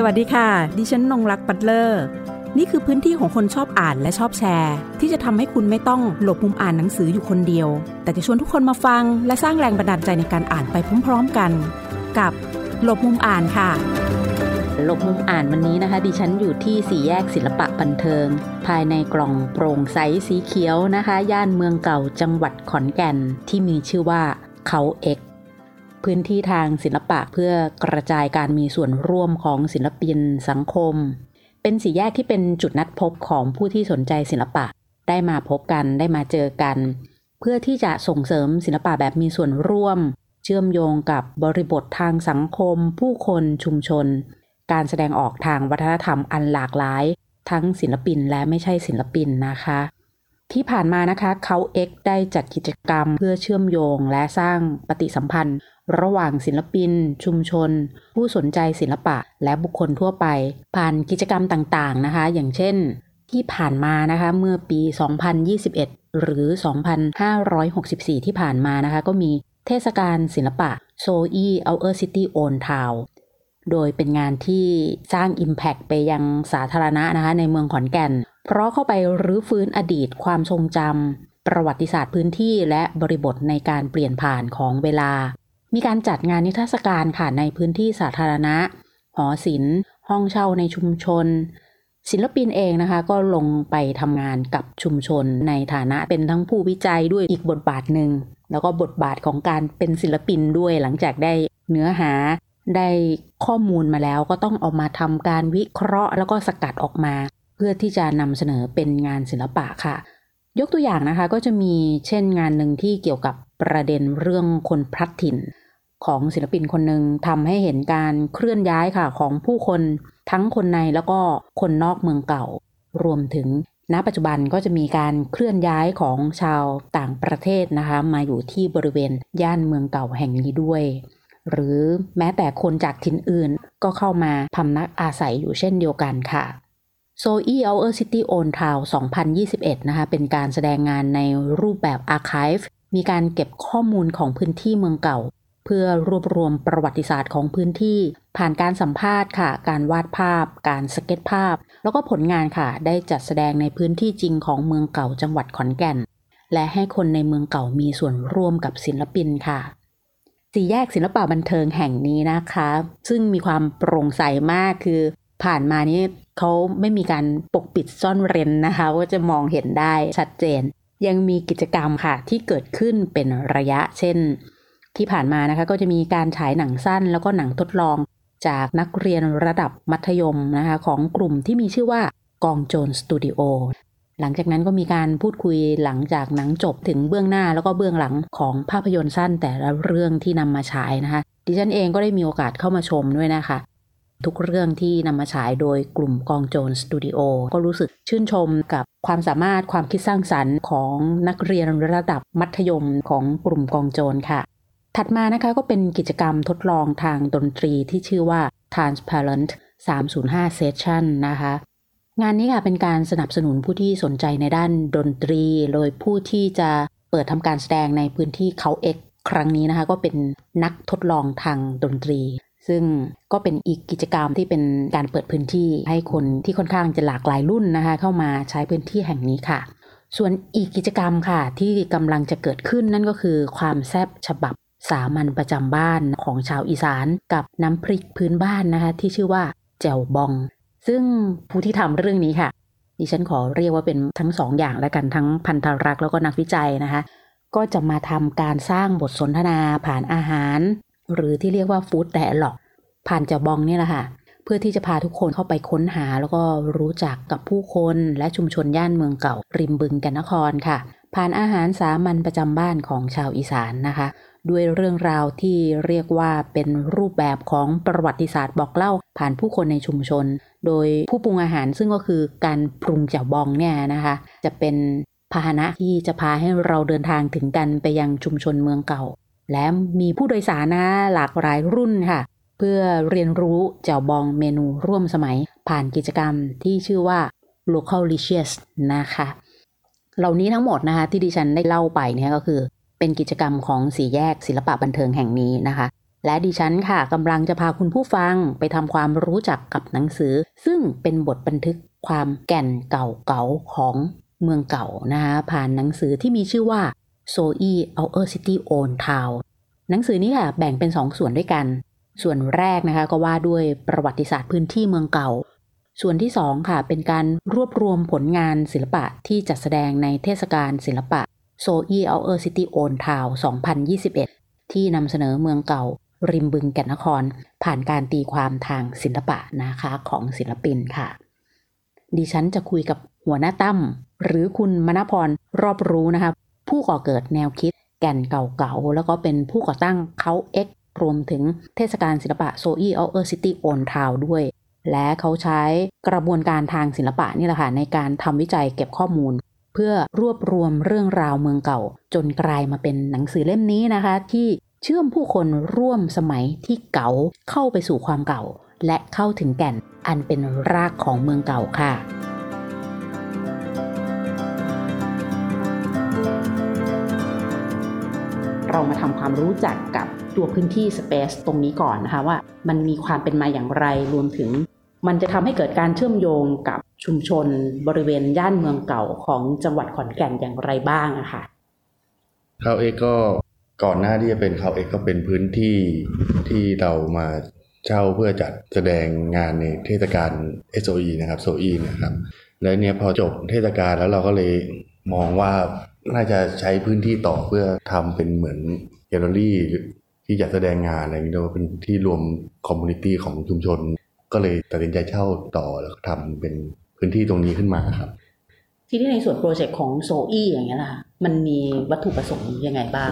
สวัสดีค่ะ ดิฉันนงรักปัตเลอร์ นี่คือพื้นที่ของคนชอบอ่านและชอบแชร์ ที่จะทำให้คุณไม่ต้องหลบมุมอ่านหนังสืออยู่คนเดียว แต่จะชวนทุกคนมาฟัง และสร้างแรงบันดาลใจในการอ่านไปพร้อมๆกัน กับหลบมุมอ่านค่ะ หลบมุมอ่านวันนี้นะคะ ดิฉันอยู่ที่สี่แยกศิลปะบันเทิง ภายในกล่องโปร่งใสสีเขียวนะคะ ย่านเมืองเก่าจังหวัดขอนแก่นที่มีชื่อว่าเขาเอก พื้นที่ทางศิลปะเพื่อกระจายการมีส่วนร่วมของศิลปินสังคม เป็นสี่แยกที่เป็นจุดนัดพบของผู้ที่สนใจศิลปะ ได้มาพบกันได้มาเจอกัน เพื่อที่จะส่งเสริมศิลปะแบบมีส่วนร่วม เชื่อมโยงกับบริบททางสังคม ผู้คนชุมชน การแสดงออกทางวัฒนธรรมอันหลากหลาย ทั้งศิลปินและไม่ใช่ศิลปินนะคะ ที่ผ่านมานะคะเขาเอ็กได้จัดกิจกรรมเพื่อเชื่อมโยงและสร้างปฏิสัมพันธ์ ระหว่างศิลปิน ชุมชน ผู้สนใจศิลปะและบุคคลทั่วไป ผ่านกิจกรรมต่างๆนะคะ อย่างเช่น ที่ผ่านมานะคะเมื่อปี 2021 หรือ 2564 ที่ผ่านมานะคะ ก็มีเทศกาลศิลปะ s o e Our City Own Town โดยเป็นงานที่สร้าง Impact ไปยังสาธารณะนะคะในเมืองขอนแก่น เพราะเข้าไปรื้อฟื้นอดีตความทรงจำประวัติศาสตร์พื้นที่และบริบทในการเปลี่ยนผ่านของเวลา มีการจัดงานนิทรรศการค่ะในพื้นที่สาธารณะ หอศิลป์ ห้องเช่าในชุมชน ศิลปินเองนะคะก็ลงไปทำงานกับชุมชนในฐานะเป็นทั้งผู้วิจัยด้วยอีกบทบาทหนึ่ง แล้วก็บทบาทของการเป็นศิลปินด้วยหลังจากได้เนื้อหาได้ข้อมูลมาแล้วก็ต้องเอามาทำการวิเคราะห์แล้วก็สกัดออกมา เพื่อที่จะนำเสนอเป็นงานศิลปะค่ะ ยกตัวอย่างนะคะก็จะมีเช่นงานหนึ่งที่เกี่ยวกับประเด็นเรื่องคนพลัดถิ่น ของศิลปินคนหนึ่งทำให้เห็นการเคลื่อนย้ายค่ะของผู้คนทั้งคนในแล้วก็คนนอกเมืองเก่า รวมถึงณปัจจุบันก็จะมีการเคลื่อนย้ายของชาวต่างประเทศนะคะ มาอยู่ที่บริเวณย่านเมืองเก่าแห่งนี้ด้วย หรือแม้แต่คนจากถิ่นอื่นก็เข้ามาพำนักอาศัยอยู่เช่นเดียวกันค่ะ s o e Our City Own Town 2021 นะคะ เป็นการแสดงงานในรูปแบบ Archive มีการเก็บข้อมูลของพื้นที่เมืองเก่า เพื่อรวบรวมประวัติศาสตร์ของพื้นที่ ผ่านการสัมภาษณ์ค่ะ การวาดภาพ การสเก็ตภาพ แล้วก็ผลงานค่ะ ได้จัดแสดงในพื้นที่จริงของเมืองเก่าจังหวัดขอนแก่น และให้คนในเมืองเก่ามีส่วนร่วมกับศิลปินค่ะสี่แยกศิลปะบันเทิงแห่งนี้นะคะ ซึ่งมีความโปร่งใสมากคือ ผ่านมานี่เขาไม่มีการปกปิดซ่อนเร้นนะคะ ว่าจะมองเห็นได้ชัดเจน ยังมีกิจกรรมค่ะที่เกิดขึ้นเป็นระยะเช่น ที่ผ่านมานะคะก็จะมีการฉายหนังสั้นแล้วก็หนังทดลองจากนักเรียนระดับมัธยมนะคะของกลุ่มที่มีชื่อว่ากองโจนสตูดิโอหลังจากนั้นก็มีการพูดคุยหลังจากหนังจบถึงเบื้องหน้าแล้วก็เบื้องหลังของภาพยนตร์สั้นแต่ละเรื่องที่นำมาฉายนะคะ ดิฉันเองก็ได้มีโอกาสเข้ามาชมด้วยนะคะ ทุกเรื่องที่นำมาฉายโดยกลุ่มกองโจนสตูดิโอก็รู้สึกชื่นชมกับความสามารถความคิดสร้างสรรค์ของนักเรียนระดับมัธยมของกลุ่มกองโจนค่ะ ถัดมานะคะก็เป็นกิจกรรมทดลองทางดนตรีที่ชื่อว่า Transparent 305 Session นะคะงานนี้ค่ะเป็นการสนับสนุนผู้ที่สนใจในด้านดนตรี โดยผู้ที่จะเปิดทำการแสดงในพื้นที่เขาเอกครั้งนี้นะคะ ก็เป็นนักทดลองทางดนตรี ซึ่งก็เป็นอีกกิจกรรมที่เป็นการเปิดพื้นที่ให้คนที่ค่อนข้างจะหลากหลายรุ่นนะคะ เข้ามาใช้พื้นที่แห่งนี้ค่ะ ส่วนอีกกิจกรรมค่ะ ที่กำลังจะเกิดขึ้นนั่นก็คือ ความแซบฉบับสามัญประจำบ้านของชาวอีสานกับน้ำพริกพื้นบ้านนะคะ ที่ชื่อว่าแจ่วบอง ซึ่งผู้ที่ทำเรื่องนี้ค่ะดิฉันขอเรียกว่าเป็นทั้งสองอย่างแล้วกันทั้งพันธรักษ์แล้วก็นักวิจัยนะคะ ก็จะมาทำการสร้างบทสนทนาผ่านอาหาร หรือที่เรียกว่าฟู้ดแต่หลอกผ่านจ่วบองนี่แหละค่ะ เพื่อที่จะพาทุกคนเข้าไปค้นหาแล้วก็รู้จักกับผู้คนและชุมชนย่านเมืองเก่า ริมบึงกันนครค่ะ ผ่านอาหารสามัญประจำบ้านของชาวอีสานนะคะ ด้วยเรื่องราวที่เรียกว่าเป็นรูปแบบของประวัติศาสตร์บอกเล่าผ่านผู้คนในชุมชน โดยผู้ปรุงอาหารซึ่งก็คือการปรุงแจ่วบองเนี่ยนะคะ จะเป็นพาหนะที่จะพาให้เราเดินทางถึงกันไปยังชุมชนเมืองเก่า และมีผู้โดยสารนะหลากหลายรุ่นค่ะ เพื่อเรียนรู้แจ่วบองเมนูร่วมสมัยผ่านกิจกรรมที่ชื่อว่า local licious นะคะ เหล่านี้ทั้งหมดนะคะที่ดิฉันได้เล่าไปเนี่ยก็คือ เป็นกิจกรรมของสีแยกศิลปะบันเทิงแห่งนี้นะคะ และดิฉันค่ะกำลังจะพาคุณผู้ฟังไปทำความรู้จักกับหนังสือ ซึ่งเป็นบทบันทึกความแก่นเก่าๆของเมืองเก่านะคะผ่านหนังสือที่มีชื่อว่า s o e Our City Own Town หนังสือนี้ค่ะแบ่งเป็นสองส่วนด้วยกัน ส่วนแรกนะคะก็ว่าด้วยประวัติศาสตร์พื้นที่เมืองเก่า ส่วนที่สองค่ะเป็นการรวบรวมผลงานศิลปะที่จัดแสดงในเทศกาลศิลปะ s o e Our City Own Town 2021 ที่นำเสนอเมืองเก่า ริมบึงแก่นนคร ผ่านการตีความทางศิลปะนะคะของศิลปินค่ะ ดิฉันจะคุยกับหัวหน้าตั้มหรือคุณมณพรรอบรู้นะคะ ผู้ก่อเกิดแนวคิดแก่นเก่าๆ แล้วก็เป็นผู้ก่อตั้งเขาเอ็กรวมถึงเทศกาลศิลปะโซอี Our City Old Town ด้วย และเขาใช้กระบวนการทางศิลปะนี่แหละค่ะในการทำวิจัยเก็บข้อมูล เพื่อรวบรวมเรื่องราวเมืองเก่า จนกลายมาเป็นหนังสือเล่มนี้นะคะ ที่เชื่อมผู้คนร่วมสมัยที่เก่าเข้าไปสู่ความเก่า และเข้าถึงแก่นอันเป็นรากของเมืองเก่าค่ะ เรามาทำความรู้จักกับตัวพื้นที่ Space ตรงนี้ก่อนนะคะว่ามันมีความเป็นมาอย่างไรรวมถึง มันจะทำให้เกิดการเชื่อมโยงกับชุมชนบริเวณย่านเมืองเก่าของจังหวัดขอนแก่นอย่างไรบ้างอะค่ะเขาเอกก็ก่อนหน้าที่จะเป็นเขาเอกก็เป็นพื้นที่ที่เรามาเช่าเพื่อจัดแสดงงานในเทศกาล SOE นะครับ SOE นะครับ แล้วเนี่ยพอจบเทศกาลแล้วเราก็เลยมองว่า น่าจะใช้พื้นที่ต่อเพื่อทำเป็นเหมือนแกลเลอรี่ที่จัดแสดงงานอะไรอย่างเงี้ยเป็นที่รวม community ของชุมชน ก็เลยตัดสินใจเช่าต่อแล้วก็ทำเป็นพื้นที่ตรงนี้ขึ้นมาครับ ทีนี้ในส่วน project ของโซอี้อย่างเงี้ยล่ะ มันมีวัตถุประสงค์ยังไงบ้าง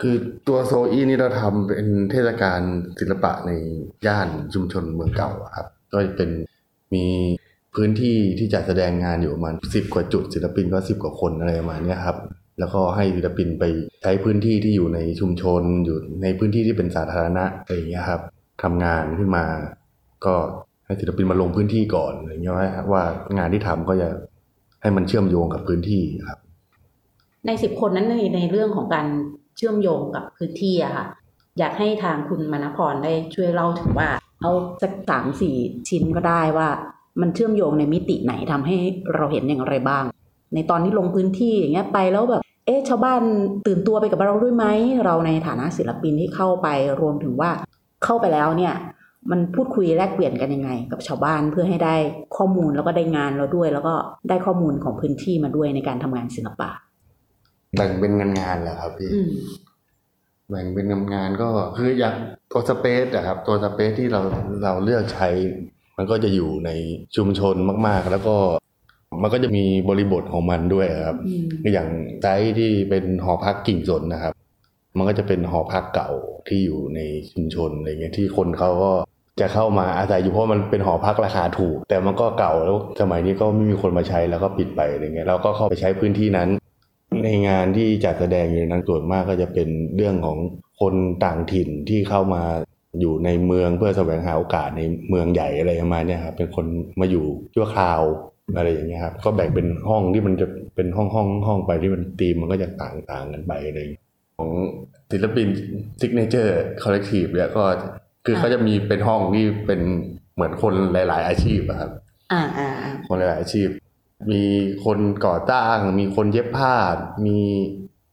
คือตัวโซอีนี่เราทำเป็นเทศกาลศิลปะในย่านชุมชนเมืองเก่าอะครับ ก็เป็นมี พื้นที่ที่จัดแสดงงานอยู่ประมาณสิบกว่าจุดศิลปินก็สิบกว่าคนอะไรประมาณนี้ครับแล้วก็ให้ศิลปินไปใช้พื้นที่ที่อยู่ในชุมชน อยู่ในพื้นที่ที่เป็นสาธารณะอะไรอย่างเงี้ยครับทำงานขึ้นมา ก็ให้ศิลปินมาลงพื้นที่ก่อนอะไรอย่างเงี้ยว่างานที่ทำก็จะให้มันเชื่อมโยงกับพื้นที่ครับ ในสิบคนนั้นในในเรื่องของการเชื่อมโยงกับพื้นที่อะค่ะ อยากให้ทางคุณมณพรได้ช่วยเล่าถึงว่า เอาสักสามสี่ชิ้นก็ได้ว่า มันเชื่อมโยงในมิติไหนทำให้เราเห็นอย่างไรบ้าง ในตอนที่ลงพื้นที่อย่างเงี้ยไปแล้วแบบเอ๊ะชาวบ้านตื่นตัวไปกับเราด้วยไหมเราในฐานะศิลปินที่เข้าไปรวมถึงว่าเข้าไปแล้วเนี่ยมันพูดคุยแลกเปลี่ยนกันยังไง กับชาวบ้านเพื่อให้ได้ข้อมูลแล้วก็ได้งานเราด้วย แล้วก็ได้ข้อมูลของพื้นที่มาด้วยในการทำงานศิลปะแบ่งเป็นงานงานๆแหละครับพี่อืมแบ่งเป็นงานงานๆก็คืออย่างตัวสเปซอะครับ ตัวสเปซที่เราเราเลือกใช้ มันก็จะอยู่ในชุมชนมาก ๆ แล้วก็มันก็จะมีบริบทของมันด้วยครับอืมอย่างไซต์ที่เป็นหอพักกิ่งสนนะครับ มันก็จะเป็นหอพักเก่าที่อยู่ในชุมชนอะไรเงี้ยที่คนเขาก็จะเข้ามาอาศัยอยู่เพราะมันเป็นหอพักราคาถูก แต่มันก็เก่าแล้วสมัยนี้ก็ไม่มีคนมาใช้แล้วก็ปิดไปอะไรเงี้ยเราก็เข้าไปใช้พื้นที่นั้น ในงานที่จัดแสดงอยู่ในนั้นส่วนมากก็จะเป็นเรื่องของคนต่างถิ่นที่เข้ามา อยู่ในเมืองเพื่อแสวงหาโอกาสในเมืองใหญ่อะไรประมาณเนี้ยครับเป็นคนมาอยู่ชั่วคราวอะไรอย่างเงี้ยครับก็แบ่งเป็นห้องที่มันจะเป็นห้องห้องห้องไปที่มันธีมมันก็จะต่างต่างกันไปอะไรอย่างเงี้ยของศิลปิน Signature Collective เนี่ยก็คือเขาจะมีเป็นห้องที่เป็นเหมือนคนหลาย ๆ อาชีพอะครับอ่าอ่าอ่าคนหลายอาชีพ มีคนก่อตั้ง มีคนเย็บผ้ามี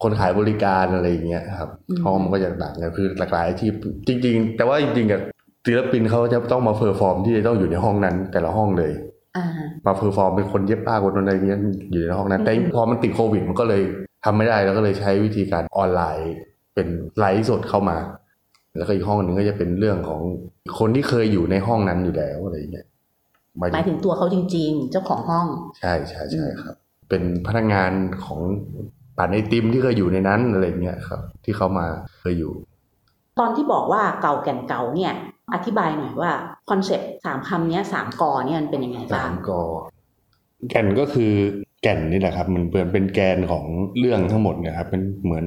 คนขายบริการอะไรอย่างเงี้ยครับห้องมันก็จะต่างกันคือหลากหลายอาชีพจริง ๆ แต่ว่าจริงๆกับศิลปินเขาจะต้องมา perform ที่จะต้องอยู่ในห้องนั้นแต่ละห้องเลยอ่ามา perform เป็นคนเย็บผ้าคนอะไรอย่างเงี้ยอยู่ในห้องนั้นแต่พอมันติดโควิดมันก็เลยทำไม่ได้แล้วก็เลยใช้วิธีการออนไลน์เป็นไลฟ์สดเข้ามา แล้วก็อีกห้องหนึ่งก็จะเป็นเรื่องของคนที่เคยอยู่ในห้องนั้นอยู่แล้วอะไรอย่างเงี้ยหมายหมายถึงถึงตัวเขาจริง ๆ เจ้าของห้อง ใช่ใช่ใช่ครับ เป็นพนักงานของ ป่านไอติมที่เคยอยู่ในนั้นอะไรเงี้ยครับ ที่เขามาเคยอยู่ ตอนที่บอกว่าเก่าแก่นเก่าเนี่ย อธิบายหน่อยว่าคอนเซ็ปต์สามคำเนี้ยสามกอเนี่ยมันเป็นยังไงสาบ้างมกอแก่นก็คือแก่นนี่แหละครับ มันเป็นเป็นแกนของเรื่องทั้งหมดเนี่ยครับเป็นเหมือน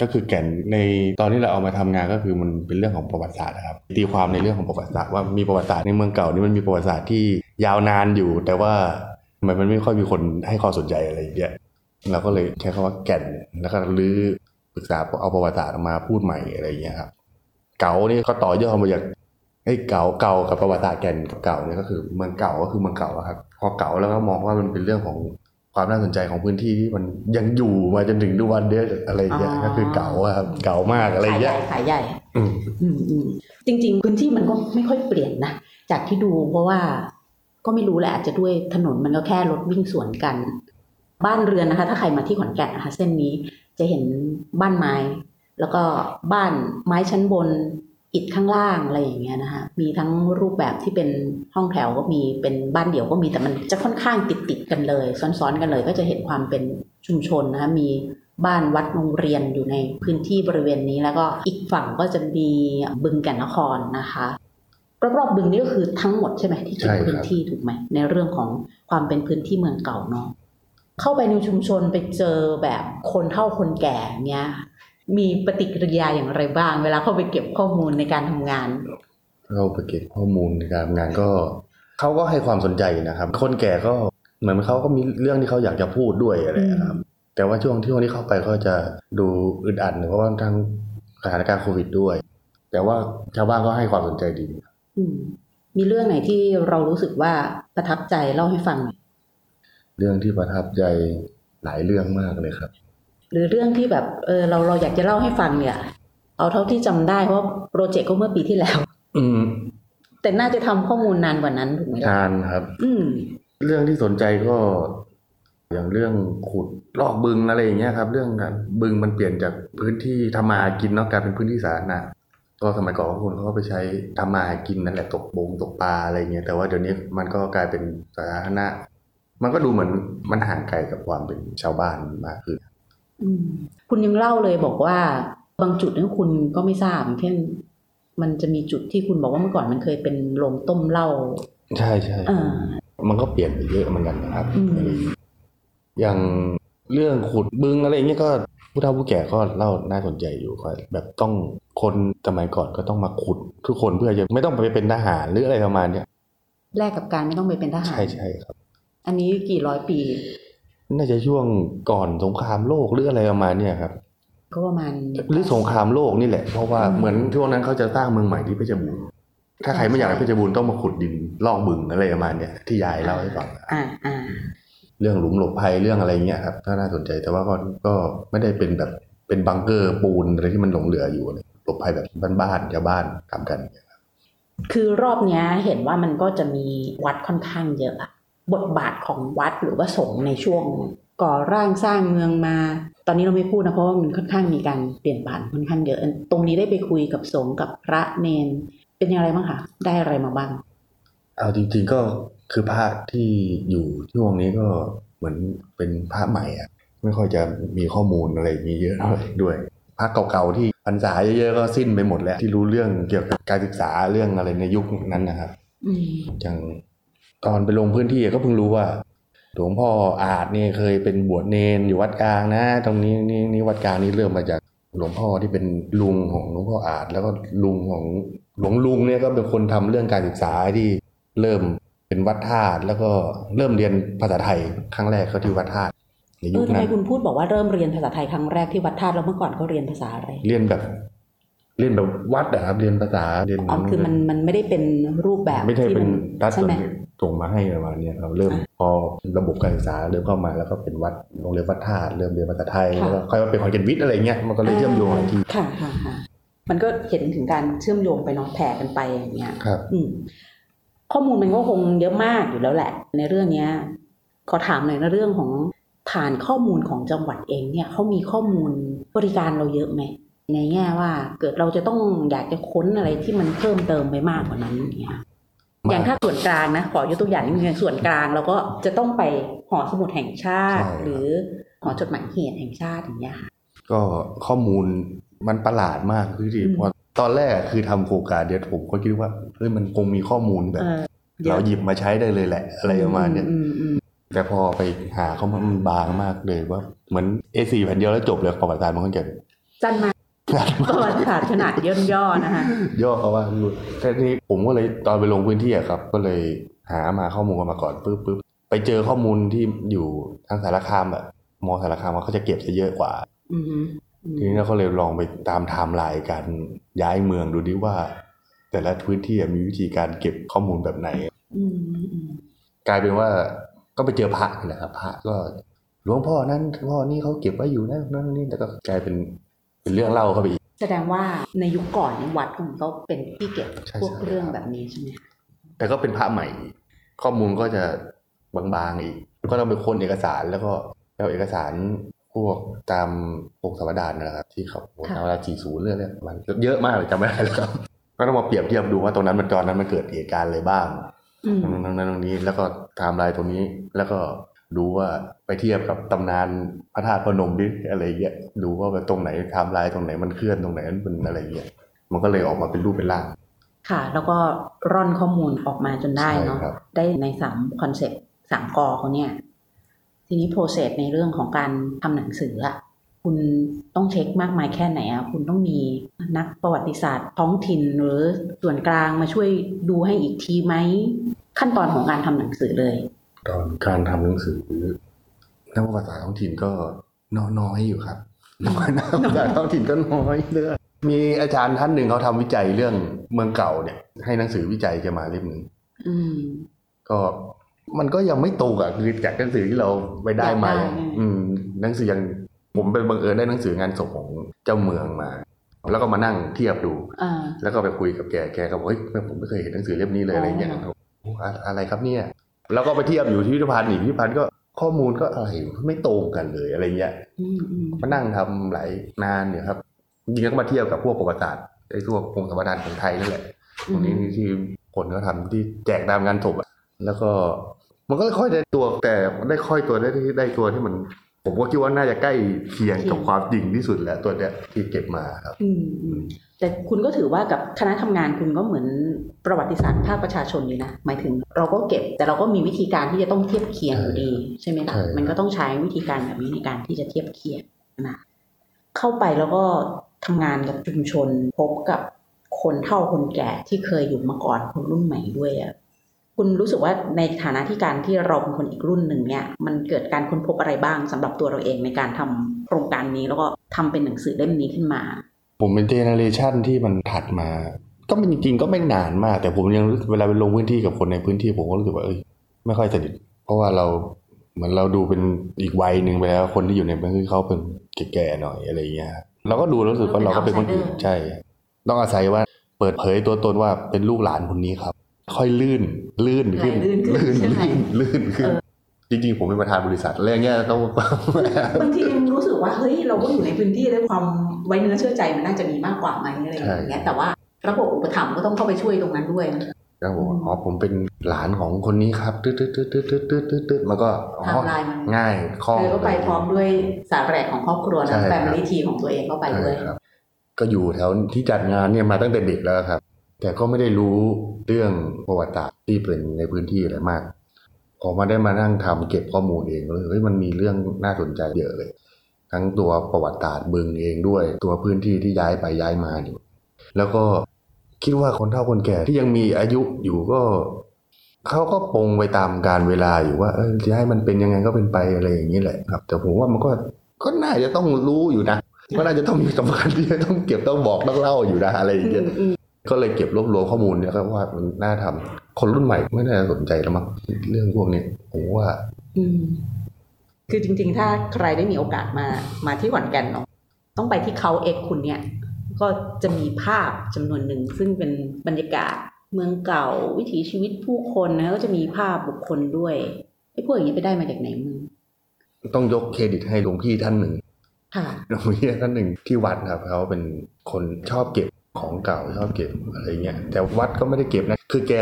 ก็คือแก่นในตอนที่เราเอามาทำงานก็คือมันเป็นเรื่องของประวัติศาสตร์นะครับตีความในเรื่องของประวัติศาสตร์ว่ามีประวัติศาสตร์ในเมืองเก่านี่มันมีประวัติศาสตร์ที่ยาวนานอยู่ แต่ว่าทำไมมันไม่ค่อยมีคนให้ความสนใจอะไรอย่างเงี้ย เราก็เลยใช้คำว่าแก่นแล้วก็รื้อปรึกษาเอาประวัติศาสตร์ออกมาพูดใหม่อะไรอย่างเงี้ยครับ เก๋านี่ก็ต่อยอดมาจากไอ้เก๋าเก่ากับประวัติศาสตร์แก่นกับเก่าเนี่ยก็คือเมืองเก่าก็คือเมืองเก่าอะครับ พอเก่าแล้วก็มองว่ามันเป็นเรื่องของความน่าสนใจของพื้นที่ที่มันยังอยู่มาจนถึงทุกวันเนี้ยอะไรอย่างเงี้ยอ๋อก็คือเก่าอะครับเก่ามากอะไรอขายย่างใหเงี้ญ่ยขายใหญ่อืมอืมอืมจริง ๆ พื้นที่มันก็ไม่ค่อยเปลี่ยนนะจากที่ดูเพราะว่าก็ไม่รู้แหละอาจจะด้วยถนนมันก็แค่รถวิ่งสวนกัน บ้านเรือนนะคะ ถ้าใครมาที่ขอนแก่นนะคะ เส้นนี้จะเห็นบ้านไม้ แล้วก็บ้านไม้ชั้นบนอิฐข้างล่างอะไรอย่างเงี้ยนะคะ มีทั้งรูปแบบที่เป็นห้องแถวก็มีเป็นบ้านเดี่ยวก็มีแต่มันจะค่อนข้างติดติดๆกันเลย ซ้อนๆกันเลย ก็จะเห็นความเป็นชุมชนนะคะมีบ้านวัดโรงเรียนอยู่ในพื้นที่บริเวณนี้แล้วก็อีกฝั่งก็จะมีบึงแก่นนครนะคะรอบๆบึงนี่ก็คือทั้งหมดใช่ไหมที่กินใช่ครับพื้นที่ถูกไหมในเรื่องของความเป็นพื้นที่เมืองเก่าเนาะ เข้าไปในชุมชนไปเจอแบบคนเฒ่าคนแก่เนี้ย มีปฏิกิริยาอย่างไรบ้าง เวลาเข้าไปเก็บข้อมูลในการทำงานเราไปเก็บข้อมูลในการทำงานก็เขาก็ให้ความสนใจนะครับ คนแก่ก็เหมือนเขาก็มีเรื่องที่เขาอยากจะพูดด้วยอะไรนะครับ แต่ว่าช่วงที่วันที่เข้าไปก็จะดูอึดอัดเพราะว่าทั้งสถานการณ์โควิดด้วย แต่ว่าชาวบ้านก็ให้ความสนใจดีอืมมีเรื่องไหนที่เรารู้สึกว่าประทับใจเล่าให้ฟังหน่อย เรื่องที่ประทับใจหลายเรื่องมากเลยครับ หรือเรื่องที่แบบเออเราเราอยากจะเล่าให้ฟังเนี่ย เอาเท่าที่จำได้เพราะโปรเจกต์ก็เมื่อปีที่แล้ว อืม แต่น่าจะทำข้อมูลนานกว่านั้นถูกไหมล่ะทานครับ อืม เรื่องที่สนใจก็อย่างเรื่องขุดลอกบึงอะไรอย่างเงี้ยครับ เรื่องการบึงมันเปลี่ยนจากพื้นที่ทำมาหากินเนาะกลายเป็นพื้นที่สาธารณะก็สมัยก่อนคนเขาก็ไปใช้ทำมาหากินนั่นแหละตกบงตกปลาอะไรเงี้ยแต่ว่าเดี๋ยวนี้มันก็กลายเป็นสาธารณะ มันก็ดูเหมือนมันห่างไกลกับความเป็นชาวบ้านมากขึ้นอืมคุณยังเล่าเลยบอกว่าบางจุดเนี่ยคุณก็ไม่ทราบอย่างเช่นมันจะมีจุดที่คุณบอกว่าเมื่อก่อนมันเคยเป็นโรงต้มเหล้าใช่ใช่อ่ามันก็เปลี่ยนไปเยอะเหมือนกันนะครับอืมอย่างเรื่องขุดบึงอะไรอย่างเงี้ยก็ผู้เฒ่าผู้แก่ก็เล่าน่าสนใจอยู่ก็แบบต้องคนสมัยก่อนก็ต้องมาขุดทุกคนเพื่อจะไม่ต้องไปเป็นทหารหรืออะไรประมาณเนี้ยแลกกับการไม่ต้องไปเป็นทหารใช่ใช่ครับ อันนี้กี่ร้อยปี น่าจะช่วงก่อนสงครามโลกหรืออะไรประมาณเนี้ยครับ ก็ประมาณหรือสงครามโลกนี่แหละ เพราะว่าอืมเหมือนช่วงนั้นเขาจะสร้างเมืองใหม่ที่เพชรบูรณ์ถ้าใครไม่อยากให้เพชรบูรณ์ต้องมาขุดดินลอกบึงอะไรประมาณเนี้ยที่ยายเล่าให้ฟังอ่าอ่าเรื่องหลุมหลบภัยเรื่องอะไรเงี้ยครับถ้าน่าสนใจแต่ว่าก็ก็ไม่ได้เป็นแบบเป็นบังเกอร์ปูนอะไรที่มันหลงเหลืออยู่อะไรหลบภัยแบบบ้านๆชาวบ้านทำกัน คือรอบเนี้ยเห็นว่ามันก็จะมีวัดค่อนข้างเยอะอะ บทบาทของวัดหรือว่าสงฆ์ในช่วงก่อร่างสร้างเมืองมา ตอนนี้เราไม่พูดนะเพราะว่ามันค่อนข้างมีการเปลี่ยนผ่านค่อนข้างเยอะ ตรงนี้ได้ไปคุยกับสงฆ์กับพระเนน เป็นยังไงบ้างคะได้อะไรมาบ้าง เอาจริงๆก็คือพระที่อยู่ช่วงนี้ก็เหมือนเป็นพระใหม่อะไม่ค่อยจะมีข้อมูลอะไรอย่างนี้เยอะเท่าไหร่ด้วยพระเก่าๆที่พรรษาเยอะๆก็สิ้นไปหมดแล้ว ที่รู้เรื่องเกี่ยวกับการศึกษาเรื่องอะไรในยุคนั้นนะครับอืมอย่าง ตอนไปลงพื้นที่ก็เพิ่งรู้ว่าหลวงพ่ออาจเนี่ยเคยเป็นบวชเนนอยู่วัดกลางนะ ตรงนี้นี่นี่วัดกลางนี่เริ่มมาจากหลวงพ่อที่เป็นลุงของหลวงพ่ออาจ แล้วก็ลุงของหลวงลุงเนี่ยก็เป็นคนทำเรื่องการศึกษาที่เริ่มเป็นวัดธาตุแล้วก็เริ่มเรียนภาษาไทยครั้งแรกก็ที่วัดธาตุในเอยุอคทำไมนั้นคุณพูดบอกว่าเริ่มเรียนภาษาไทยครั้งแรกที่วัดธาตุแล้วเมื่อก่อนเขาเรียนภาษาอะไร เรียนแบบเรียนแบบวัดอะครับเรียนภาษาเรียนอ๋อคือมันมันไม่ได้เป็นรูปแบบไม่ใช่ที่เป็นมันรัฐใช่ไหม ส่งมาให้ประมาณเนี้ยครับเริ่มอะพอระบบการศึกษาเริ่มเข้ามาแล้วก็เป็นวัดโรงเรียนวัดธาตุเริ่มเรียนภาษาไทยค่ะแล้วก็ค่อยมาเป็นขอนแก่นวิทย์อะไรเงี้ยมันก็เลยเชื่อมโยงหลายที่ค่ะค่ะค่ะมันก็เห็นถึงการเชื่อมโยงไปเน้องแผ่กันไปอย่างเงี้ยครับอืมข้อมูลมันก็คงเยอะมากอยู่แล้วแหละ ในเรื่องเนี้ยขอถามหน่อยในเรื่องของฐานข้อมูลของจังหวัดเองเนี่ยเขามีข้อมูลบริการเราเยอะไหมในแง่ว่าเกิดเราจะต้องอยากจะค้นอะไรที่มันเพิ่มเติมไปมากกว่านั้นอย่างเงี้ย อย่างถ้าส่วนกลางนะขอยกตัวอย่างนิดนึงส่วนกลางเราก็จะต้องไปหอสมุดแห่งชาติใช่ครับหรือหอจดหมายเหตุแห่งชาติอย่างเงี้ยค่ะก็ข้อมูลมันประหลาดมากพี่ที่อืมพอตอนแรกคือทำโครงการเดียวผมก็คิดว่าเฮ้ยมันคงมีข้อมูลแบบเออเราหยิบมาใช้ได้เลยแหละ อะไรประมาณเนี้ยอืมอืมแต่พอไปหาข้อมูลมันบางมากเลยว่าเหมือน A4 แผ่นเดียวแล้วจบเลยประวัติศาสตร์มันก็เกิดจันมา ประวัติศาสตร์ขนาดย่นย่อนะคะย่อเขาว่าแต่ทีนี้ผมก็เลยตอนไปลงพื้นที่อะครับ ก็เลยหามาข้อมูลกันมาก่อนปุ๊บปุ๊บไปเจอข้อมูลที่อยู่ทางสารคามแบบมอสารคามเขาจะเก็บซะเยอะกว่าอืมทีนี้เราก็เลยลองไปตามไทม์ไลน์การย้ายเมืองดูดิว่า แต่ละพื้นที่มีวิธีการเก็บข้อมูลแบบไหนอืมอืมกลายเป็นว่าก็ไปเจอพระนี่แหละครับพระก็หลวงพ่อนั้นพ่อนี่เขาเก็บไว้อยู่นะนั่นนี่แต่ก็กลายเป็น เป็นเรื่องเล่าเข้าไปอีก แสดงว่าในยุคก่อนเนี่ยวัดของเขาเป็นที่เก็บใช่พวกใช่เรื่องแบบนี้ใช่ไหมคะแต่ก็เป็นพระใหม่ ข้อมูลก็จะบางๆอีกก็ต้องไปค้นเอกสารแล้วก็เอาเอกสารพวกตามพวกสมดานนะครับที่เขาทำเวลาจีศูนย์เรื่องเนี้ยมันเยอะมากเลยจำไม่ได้แล้วครับก็ต้องมาเปรียบเทียบดูว่าตรงนั้นมันตอนนั้นมันเกิดเหตุการณ์อะไรบ้างอืมตรงนั้นตรงนี้แล้วก็ไทม์ไลน์ตรงนี้แล้วก็ ดูว่าไปเทียบกับตำนานพระธาตุพนมดิอะไรเงี้ยดูว่าแบบตรงไหนไทม์ไลน์ตรงไหนมันเคลื่อนตรงไหนมันเป็นอะไรเงี้ยมันก็เลยออกมาเป็นรูปเป็นร่าง ค่ะ แล้วก็ร่อนข้อมูลออกมาจนได้เนาะใช่ครับได้ในสามคอนเซปต์สามกอเขาเนี่ย ทีนี้โปรเซสในเรื่องของการทำหนังสืออะคุณต้องเช็คมากมายแค่ไหนอะคุณต้องมีนักประวัติศาสตร์ท้องถิ่นหรือส่วนกลางมาช่วยดูให้อีกทีไหมขั้นตอนของการทำหนังสือเลย ตอนการทำหนังสือนักภาษาท้องถิ่นก็น้อยอยู่ครับน้อยนักภาษาท้องถิ่นก็น้อยเลยมีอาจารย์ท่านหนึ่งเขาทำวิจัยเรื่องเมืองเก่าเนี่ย ให้หนังสือวิจัยแกมาเล่มหนึ่งอืมก็มันก็ยังไม่ตรงอะคือจากหนังสือที่เราไปได้มาอยากได้ไงอืม หนังสือยังผมเป็นบังเอิญได้หนังสืองานศพของเจ้าเมืองมา แล้วก็มานั่งเทียบดูอ่าแล้วก็ไปคุยกับแกแกก็บอกเฮ้ยผมไม่เคยเห็นหนังสือเล่มนี้เลยอ๋อออะไรเงี้ยโอ้อะอะไรครับเนี่ย แล้วก็ไปเทียบอยู่ที่พิพิธภัณฑ์อีกพิพิธภัณฑ์ก็ข้อมูลก็อะไรไม่ตรงกันเลยอะไรเงี้ยอืมอืมมานั่งทำหลายนานเนี่ยครับจริงๆก็มาเทียบกับพวกประวัติศาสตร์ไอ้พวกองค์สมบัติของไทยนั่นแหละตรงนี้ที่คนเขาทำที่แจกตามงานศพอะแล้วก็มันก็ค่อยได้ตัวแต่ได้ค่อยตัวได้ที่ได้ตัวที่มัน ผมก็คิดว่าน่าจะใกล้เคียงกับความจริงที่สุดแล้วตัวเนี้ยที่เก็บมาครับอืมอืมแต่คุณก็ถือว่ากับคณะทำงานคุณก็เหมือนประวัติศาสตร์ภาคประชาชนอยู่นะหมายถึง เราก็เก็บแต่เราก็มีวิธีการที่จะต้องเทียบเคียงอยู่ดีใช่ไหมล่ะใช่ครับมันก็ต้องใช้วิธีการแบบนี้ในการที่จะเทียบเคียงนะเข้าไปแล้วก็ทำงานกับชุมชนพบกับคนเฒ่าคนแก่ที่เคยอยู่มาก่อนคนรุ่นใหม่ด้วยอะ คุณรู้สึกว่าในฐานะที่การที่เราเป็นคนอีกรุ่นหนึ่งเนี่ยมันเกิดการค้นพบอะไรบ้างสำหรับตัวเราเองในการทำโครงการนี้แล้วก็ทำเป็นหนังสือเล่มนี้ขึ้นมา ผมเป็นเจเนอเรชันที่มันถัดมา ก็เป็นจริงๆก็ไม่นานมาก แต่ผมยังรู้สึกเวลาไปลงพื้นที่กับคนในพื้นที่ผมก็รู้สึกว่าเอ้ยไม่ค่อยสนิทเพราะว่าเราเหมือนเราดูเป็นอีกวัยหนึ่งไปแล้วคนที่อยู่ในพื้นที่เขาเป็นแก่ๆหน่อยอะไรอย่างเงี้ยเราก็ดูแล้วรู้สึกว่าเราก็เป็นคนอื่นใช่ ต้องอาศัยว่าเปิดเผยตัวตนว่าเป็นลูกหลานคนนี้ครับ ค่อยลื่น ลื่นขึ้นไหลลื่นขึ้นลื่นใช่ไหมลื่นลื่นขึ้นจริงๆ ผมเป็นประธานบริษัทอะไรอย่างเงี้ยต้องบางทียังรู้สึกว่าเฮ้ยเราก็อยู่ในพื้นที่แล้วความไว้เนื้อเชื่อใจมันน่าจะมีมากกว่าไหมอะไรอย่างเงี้ยแต่ว่าระบบอุปถัมภ์ก็ต้องเข้าไปช่วยตรงนั้นด้วยนะแล้วผมบอกอ๋อผมเป็นหลานของคนนี้ครับตึ๊ดตึ๊ดตึ๊ดตึ๊ดตึ๊ดตึ๊ดตึ๊ดตึ๊ดมันก็อ๋อไทม์ไลน์มันง่ายคล่องเธอก็ไปพร้อมด้วยสาแหรกของครอบครัวใช่นะครับ family tree ของตัวเองก็ไปด้วยใช่ครับก็อยู่แถวที่จัดงานเนี่ยมาตั้งแต่เด็กแล้วครับ แต่ก็ไม่ได้รู้เรื่องประวัติศาสตร์ที่เป็นในพื้นที่อะไรมากพอมาได้มานั่งทำเก็บข้อมูลเองเลยเฮ้ยมันมีเรื่องน่าสนใจเยอะเลย ทั้งตัวประวัติศาสตร์บึงเองด้วย ตัวพื้นที่ที่ย้ายไปย้ายมาอยู่แล้วก็คิดว่าคนเฒ่าคนแก่ที่ยังมีอายุอยู่ก็เขาก็ปรงไปตามการเวลาอยู่ว่าเออจะให้มันเป็นยังไงก็เป็นไปอะไรอย่างนี้แหละครับ แต่ผมว่ามันก็ก็น่าจะต้องรู้อยู่นะก็น่าจะต้องมีสำคัญที่จะต้องเก็บต้องบอกต้องเล่าอยู่นะอะไรอย่างเงี้ย ก็เลยเก็บรวบรวมข้อมูลเนี่ยก็ว่ามันน่าทำคนรุ่นใหม่ไม่น่าจะสนใจแล้วมั้งเรื่องพวกนี้ผมว่า อืม คือจริง ๆ ถ้าใครได้มีโอกาสมามาที่ขอนแก่นเนาะต้องไปที่เขาเอกคุณเนี่ย ก็จะมีภาพจำนวนหนึ่ง ซึ่งเป็นบรรยากาศเมืองเก่าวิถีชีวิตผู้คนนะก็จะมีภาพบุคคลด้วยไอ้พวกอย่างนี้ไปได้มาจากไหนมึงต้องยกเครดิตให้หลวงพี่ท่านหนึ่งค่ะหลวงพี่ท่านหนึ่งที่วัดครับเขาเป็นคนชอบเก็บ ของเก่าชอบเก็บอะไรเงี้ยแต่วัดก็ไม่ได้เก็บนะคือแก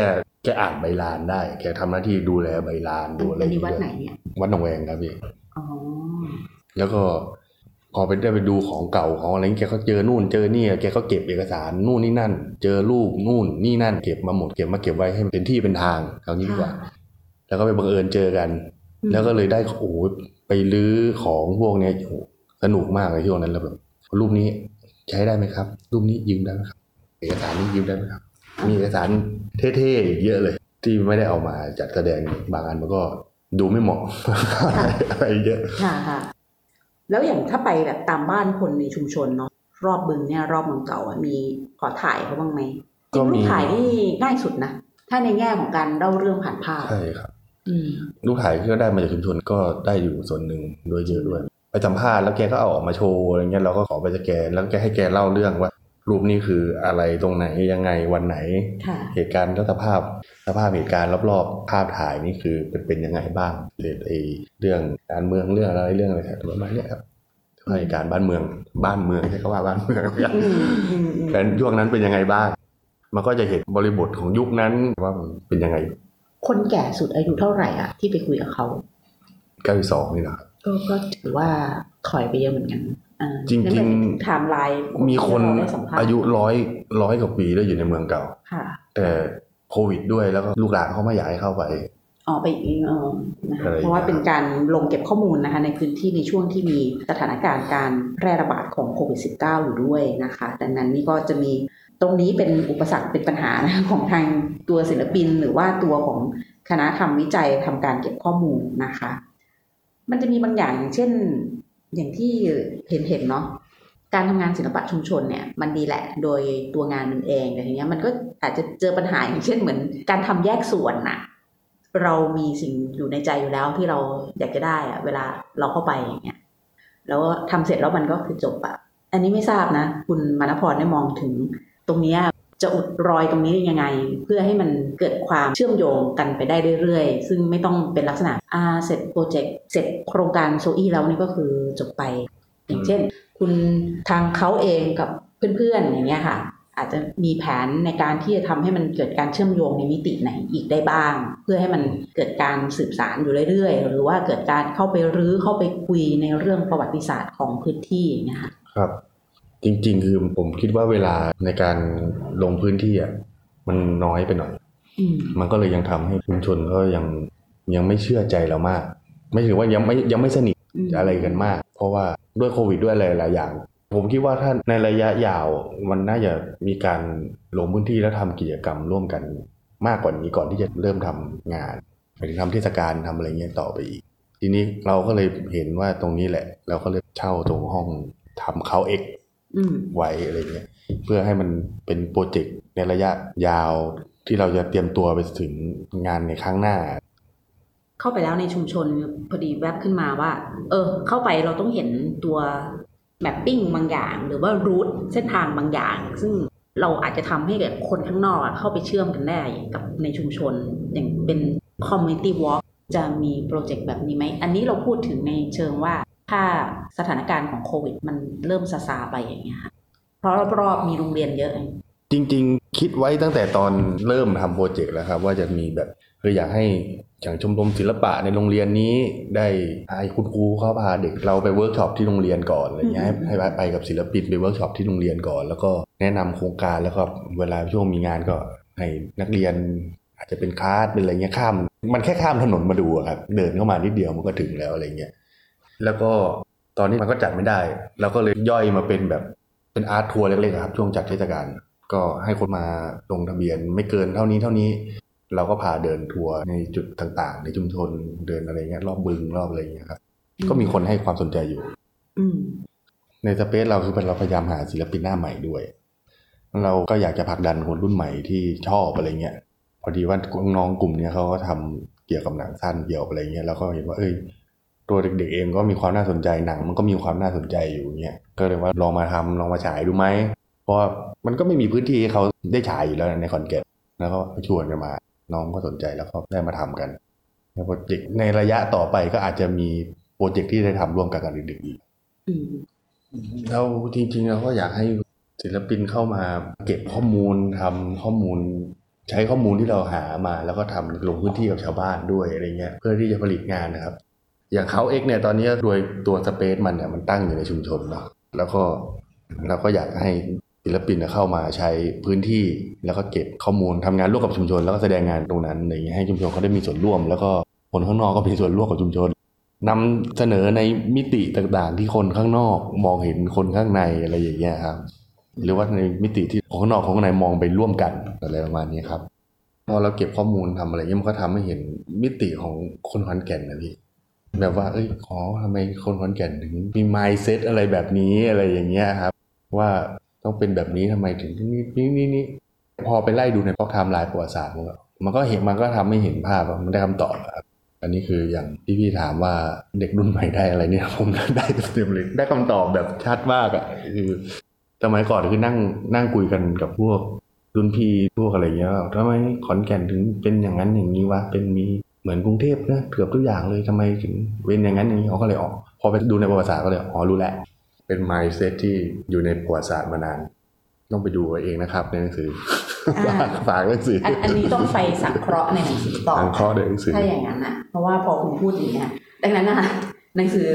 แกอ่านใบลานได้ แกทำหน้าที่ดูแลใบลานดูอะไรอันนี้วัดไหนเนี่ยวัดหนองแวงครับพี่อ๋อแล้วก็พอไปได้ไปดูของเก่าของอะไรเงี้ยแกก็เจอนู่นเจอนี่แกก็เก็บเอกสารนู่นนี่นั่น เจอรูปนู่นนี่นั่นเก็บมาหมดเก็บมาเก็บไว้ให้มันเป็นที่เป็นทางเอางี้ดีกว่า แล้วก็ไปบังเอิญเจอกันอืมแล้วก็เลยได้โอ้โหไปลื้อของพวกเนี้ยโอ้โหสนุกมากเลยช่วงนั้นแล้วแบบรูปนี้ ใช้ได้ไหมครับ รูปนี้ยืมได้ไหมครับ เอกสารนี้ยืมได้ไหมครับ มีเอกสารเท่ๆอีกเยอะเลย ที่ไม่ได้เอามาจัดแสดงบางอันมันก็ดูไม่เหมาะอะไรเยอะค่ะค่ะแล้วอย่างถ้าไปแบบตามบ้านคนในชุมชนเนาะรอบบึงเนี่ย รอบเมืองเก่าอะมีขอถ่ายเขาบ้างไหมก็มีรูปถ่ายนี่ง่ายสุดนะถ้าในแง่ของการเล่าเรื่องผ่านภาพใช่ครับอืมลูกถ่ายที่ก็ได้มาจากชุมชนก็ได้อยู่ส่วนหนึ่งด้วยเยอะด้วย ไปสัมภาษณ์แล้วแกก็เอาออกมาโชว์อะไรเงี้ยเราก็ขอไปสแกนแล้วแกให้แกเล่าเรื่องว่า รูปนี้คืออะไรตรงไหนยังไงวันไหนค่ะเหตุการณ์แล้วสภาพสภาพเหตุการณ์รอบๆภาพถ่ายนี่คือเป็นเป็นยังไงบ้างเรื่องไอเรื่องการเมืองเรื่องอะไรเรื่องอะไรประมาณเนี้ยครับสภาพเหตุการณ์บ้านเมืองบ้านเมืองใช่ก็ว่าบ้านเมืองอืมอืมอืมแต่ช่วงนั้นเป็นยังไงบ้าง มันก็จะเห็นบริบทของยุคนั้นว่ามันเป็นยังไง คนแก่สุดอายุเท่าไหร่อะที่ไปคุยกับเขาเก้าสองนี่นะครับ ก็ก็ถือว่าถอยไปเยอะเหมือนกันอ่าจริงๆนั่นเป็นไทม์ไลน์มีคนที่ได้สัมภาษณ์อายุร้อยร้อยกว่าปีแล้วอยู่ในเมืองเก่าค่ะแต่โควิดด้วยแล้วก็ลูกหลานเขาไม่อยากให้เข้าไปออกไปอีกเออนะคะอะไรอย่างเงี้ยเพราะว่าเป็นการลงเก็บข้อมูลนะคะในพื้นที่ในช่วงที่มีสถานการณ์การแพร่ระบาดของโควิด -19 อยู่ด้วยนะคะ ดังนั้นนี่ก็จะมีตรงนี้เป็นอุปสรรคเป็นปัญหานะของทางตัวศิลปินหรือว่าตัวของคณะทำวิจัยทำการเก็บข้อมูลนะคะ มันจะมีบางอย่างอย่างเช่น อย่างที่เห็นเห็นเนาะการทำงานศิลปะชุมชนเนี่ยมันดีแหละโดยตัวงานมันเองแต่ทีเนี้ยมันก็อาจจะเจอปัญหาอย่างเช่นเหมือน การทำแยกส่วนน่ะเรามีสิ่งอยู่ในใจอยู่แล้วที่เราอยากจะได้อะเวลาเราเข้าไปอย่างเงี้ยแล้วทำเสร็จแล้วมันก็คือจบอะอันนี้ไม่ทราบนะ คุณมานพรได้มองถึงตรงเนี้ย จะอุดรอยตรงนี้ได้ยังไง เพื่อให้มันเกิดความเชื่อมโยงกันไปได้เรื่อยๆ ซึ่งไม่ต้องเป็นลักษณะอ่าเสร็จโปรเจกต์เสร็จโครงการโซอี้แล้วนี่ก็คือจบไป อย่างเช่น คุณทางเขาเองกับเพื่อนๆอย่างเงี้ยค่ะ อาจจะมีแผนในการที่จะทำให้มันเกิดการเชื่อมโยงในมิติไหนอีกได้บ้าง เพื่อให้มันเกิดการสืบสารอยู่เรื่อยๆ หรือว่าเกิดการเข้าไปรื้อเข้าไปคุยในเรื่องประวัติศาสตร์ของพื้นที่อย่างเงี้ยค่ะครับ จริง ๆ คือผมคิดว่าเวลาในการลงพื้นที่อะมันน้อยไปหน่อยอืมมันก็เลยยังทำให้ชุมชนก็ยังยังไม่เชื่อใจเรามาก ไม่ถือว่ายังไม่ยังไม่สนิทอืมอะไรกันมาก เพราะว่าด้วยโควิดด้วยอะไรหลายอย่าง ผมคิดว่าถ้าในระยะยาวมันน่าจะมีการลงพื้นที่แล้วทำกิจกรรมร่วมกันมากกว่านี้ก่อนที่จะเริ่มทำงานหมายถึงทำเทศกาลทำอะไรเงี้ยต่อไปอีก ทีนี้เราก็เลยเห็นว่าตรงนี้แหละ เราก็เลยเช่าตรงห้องทำเขาเอกอืม ไว้อะไรเงี้ยเพื่อให้มันเป็นโปรเจกต์ในระยะยาวที่เราจะเตรียมตัวไปถึงงานในครั้งหน้า เข้าไปแล้วในชุมชนพอดีแวบขึ้นมาว่า เออ เข้าไปเราต้องเห็นตัวแมปปิ้งบางอย่าง หรือว่ารูทเส้นทางบางอย่าง ซึ่งเราอาจจะทำให้กับคนข้างนอกอะเข้าไปเชื่อมกันได้กับในชุมชน อย่างเป็น community walk จะมีโปรเจกต์แบบนี้ไหม อันนี้เราพูดถึงในเชิงว่า ถ้าสถานการณ์ของโควิด มันเริ่มซาซาไปอย่างเงี้ยค่ะเพราะรอบๆมีโรงเรียนเยอะ จริง ๆ คิดไว้ตั้งแต่ตอนเริ่มทำ project แล้วครับ ว่าจะมีแบบคืออยากให้อย่างชมรมศิลปะในโรงเรียนนี้ได้ให้คุณครูเขาพาเด็กเราไปเวิร์กช็อปที่โรงเรียนก่อนอะไรเงี้ยให้ให้ไปกับศิลปินไปเวิร์กช็อปที่โรงเรียนก่อน แล้วก็แนะนำโครงการแล้วก็เวลาช่วงมีงานก็ให้นักเรียน อาจจะเป็นคลาสเป็นอะไรเงี้ยข้าม มันแค่ข้ามถนนมาดูอะครับเดินเข้ามานิดเดียวมันก็ถึงแล้วอะไรเงี้ย แล้วก็ตอนนี้มันก็จัดไม่ได้ เราก็เลยย่อยมาเป็นแบบเป็นอาร์ตทัวร์เล็กๆอะครับ ช่วงจัดเทศกาลก็ให้คนมาลงทะเบียนไม่เกินเท่านี้เท่านี้ เราก็พาเดินทัวร์ในจุดต่างๆ ในชุมชนเดินอะไรเงี้ยรอบบึงรอบอะไรเงี้ยครับ ก็มีคนให้ความสนใจอยู่อืมในสเปซเราคือเราพยายามหาศิลปินหน้าใหม่ด้วย เราก็อยากจะผลักดันคนรุ่นใหม่ที่ชอบอะไรเงี้ยพอดีว่าน้องๆกลุ่มเนี้ยเขาก็ทำเกี่ยวกับหนังสั้นเกี่ยวกับอะไรเงี้ยแล้วก็เห็นว่าเอ้ย ตัวเด็กๆเองก็มีความน่าสนใจหนัง มันก็มีความน่าสนใจอยู่เงี้ยก็เลยว่าลองมาทำลองมาฉายดูไหมเพราะว่ามันก็ไม่มีพื้นที่ให้เขาได้ฉายอยู่แล้วในคอนเกตแล้วก็ชวนกันมา น้องก็สนใจแล้วก็ได้มาทำกันแล้วโปรเจกต์ในระยะต่อไปก็อาจจะมีโปรเจกต์ที่ได้ทำร่วมกันกับเด็กๆอีกอืมเราจริงๆเราก็อยากให้ศิลปินเข้ามาเก็บข้อมูลทำข้อมูล ใช้ข้อมูลที่เราหามา แล้วก็ทำลงพื้นที่กับชาวบ้านด้วยอะไรเงี้ยเพื่อที่จะผลิตงานนะครับ อย่างเขาเอ็กเนี่ยตอนนี้โดยตัวสเปซมันเนี่ยมันตั้งอยู่ในชุมชนเนาะแล้วก็เราก็อยากให้ศิลปินเข้ามาใช้พื้นที่แล้วก็เก็บข้อมูลทำงานร่วมกับชุมชน แล้วก็แสดงงานตรงนั้นอะไรเงี้ยให้ชุมชนเขาได้มีส่วนร่วม แล้วก็คนข้างนอกก็มีส่วนร่วมกับชุมชนนำเสนอในมิติต่างๆ ที่คนข้างนอกมองเห็นคนข้างในอะไรอย่างเงี้ยครับหรือว่าในมิติที่คนข้างนอกคนข้างในมองไปร่วมกันอะไรประมาณนี้ครับพอเราเก็บข้อมูลทำอะไรเงี้ยมันก็ทำให้เห็นมิติของคนขอนแก่นนะพี่ แบบว่า เอ้ยขอทำไมคนขอนแก่นถึงมี mindset อะไรแบบนี้อะไรอย่างเงี้ยครับ ว่าต้องเป็นแบบนี้ทำไมถึงนี่นี่นี่นี่พอไปไล่ดูในพวกไทม์ไลน์ประวัติศาสตร์มันก็มันก็เห็นมันก็ทำให้เห็นภาพมันได้คำตอบครับอันนี้คืออย่างที่พี่ถามว่าเด็กรุ่นใหม่ได้อะไรเนี่ยผมได้เต็มเลยได้คำตอบแบบชัดมากอะคือสมัยก่อนคือนั่งนั่งคุยกันกับพวกรุ่นพี่พวกอะไรเงี้ยทำไมขอนแก่นถึงเป็นอย่างนั้นอย่างนี้วะเป็นมี เหมือนกรุงเทพนะเกือบทุกอย่างเลยทำไมถึงเป็นอย่างนั้นอย่างนี้เขาก็เลยออก พอไปดูในประวัติศาสตร์ก็เลยอ๋อรู้แล้วเป็น mindset ที่อยู่ในประวัติศาสตร์มานาน ต้องไปดูเอาเองนะครับในหนังสืออ่าฝากฝากหนังสืออันอันนี้ต้องไปสังเคราะห์ในหนังสือต่อทางข้อในหนังสือถ้าอย่างนั้นอะเพราะว่าพอคุณพูดอย่างเนี้ยดังนั้นนะคะหนังสือ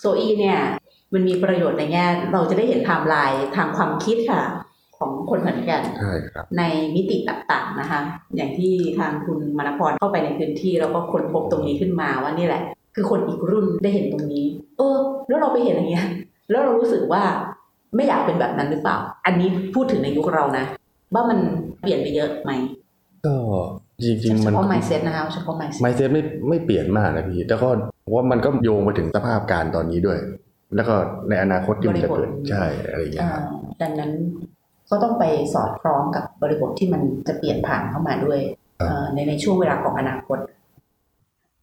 โซอีเนี่ยมันมีประโยชน์ในแง่เราจะได้เห็นไทม์ไลน์ทางความคิดค่ะ ของคนเหมือนกันใช่ครับในมิติต่างๆนะคะ อย่างที่ทางคุณมณพรเข้าไปในพื้นที่แล้วก็ค้นพบตรงนี้ขึ้นมาว่านี่แหละ คือคนอีกรุ่นได้เห็นตรงนี้ เออ แล้วเราไปเห็นอย่างเงี้ย แล้วเรารู้สึกว่าไม่อยากเป็นแบบนั้นหรือเปล่า อันนี้พูดถึงในยุคเรานะว่ามันเปลี่ยนไปเยอะไหมก็จริงๆเฉมันพาะ mindset นะคะเฉพาะ mindset ไมเซ็ตไม่ไม่เปลี่ยนมากนะพี่แต่ก็ว่ามันก็โยงไปถึงสภาพการตอนนี้ด้วย แล้วก็ในอนาคตที่มันจะเกิดบริบทใช่อะไรอย่างเงี้ยครับอ่าดังนั้น ก็ต้องไปสอดคล้องกับบริบทที่มันจะเปลี่ยนผ่านเข้ามาด้วยครับเอ่อในในช่วงเวลาของอนาคต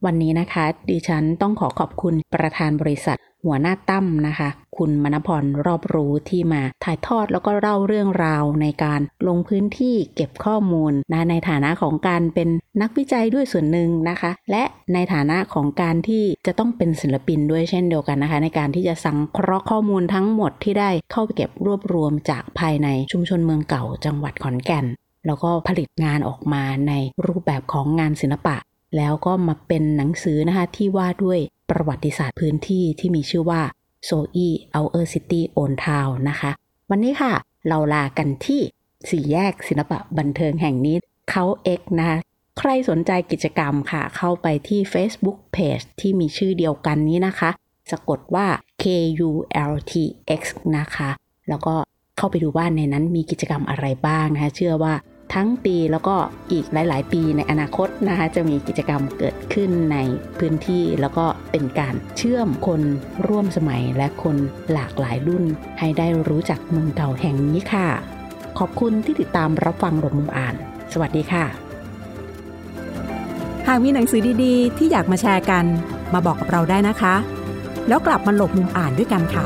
วันนี้นะคะ ดิฉันต้องขอขอบคุณประธานบริษัท หัวหน้าตั้มนะคะ คุณมณพรรอบรู้ที่มาถ่ายทอดแล้วก็เล่าเรื่องราวในการลงพื้นที่เก็บข้อมูลนะในฐานะของการเป็นนักวิจัยด้วยส่วนหนึ่งนะคะ และในฐานะของการที่จะต้องเป็นศิลปินด้วยเช่นเดียวกันนะคะ ในการที่จะสังเคราะห์ข้อมูลทั้งหมดที่ได้เข้าไปเก็บรวบรวมจากภายในชุมชนเมืองเก่าจังหวัดขอนแก่น แล้วก็ผลิตงานออกมาในรูปแบบของงานศิลปะแล้วก็มาเป็นหนังสือนะคะที่ว่าด้วย ประวัติศาสตร์พื้นที่ที่มีชื่อว่า s o e Our City Own Town นทาวนะคะ วันนี้ค่ะ เราลากันที่สี่แยกศิลปะบันเทิงแห่งนี้เขาเอกนะคะใครสนใจกิจกรรมค่ะ เข้าไปที่ Facebook Page ที่มีชื่อเดียวกันนี้นะคะ สะกดว่า K U L T X นะคะ แล้วก็เข้าไปดูว่าในนั้นมีกิจกรรมอะไรบ้างนะคะ เชื่อว่า ทั้งปีแล้วก็อีกหลาย ๆ ปีในอนาคตนะคะจะมีกิจกรรมเกิดขึ้นในพื้นที่แล้วก็เป็นการเชื่อมคนร่วมสมัยและคนหลากหลายรุ่น ให้ได้รู้จักเมืองเก่าแห่งนี้ค่ะ ขอบคุณที่ติดตามรับฟังหลบมุมอ่าน สวัสดีค่ะ หากมีหนังสือดีๆ ที่อยากมาแชร์กัน มาบอกกับเราได้นะคะ แล้วกลับมาหลบมุมอ่านด้วยกันค่ะ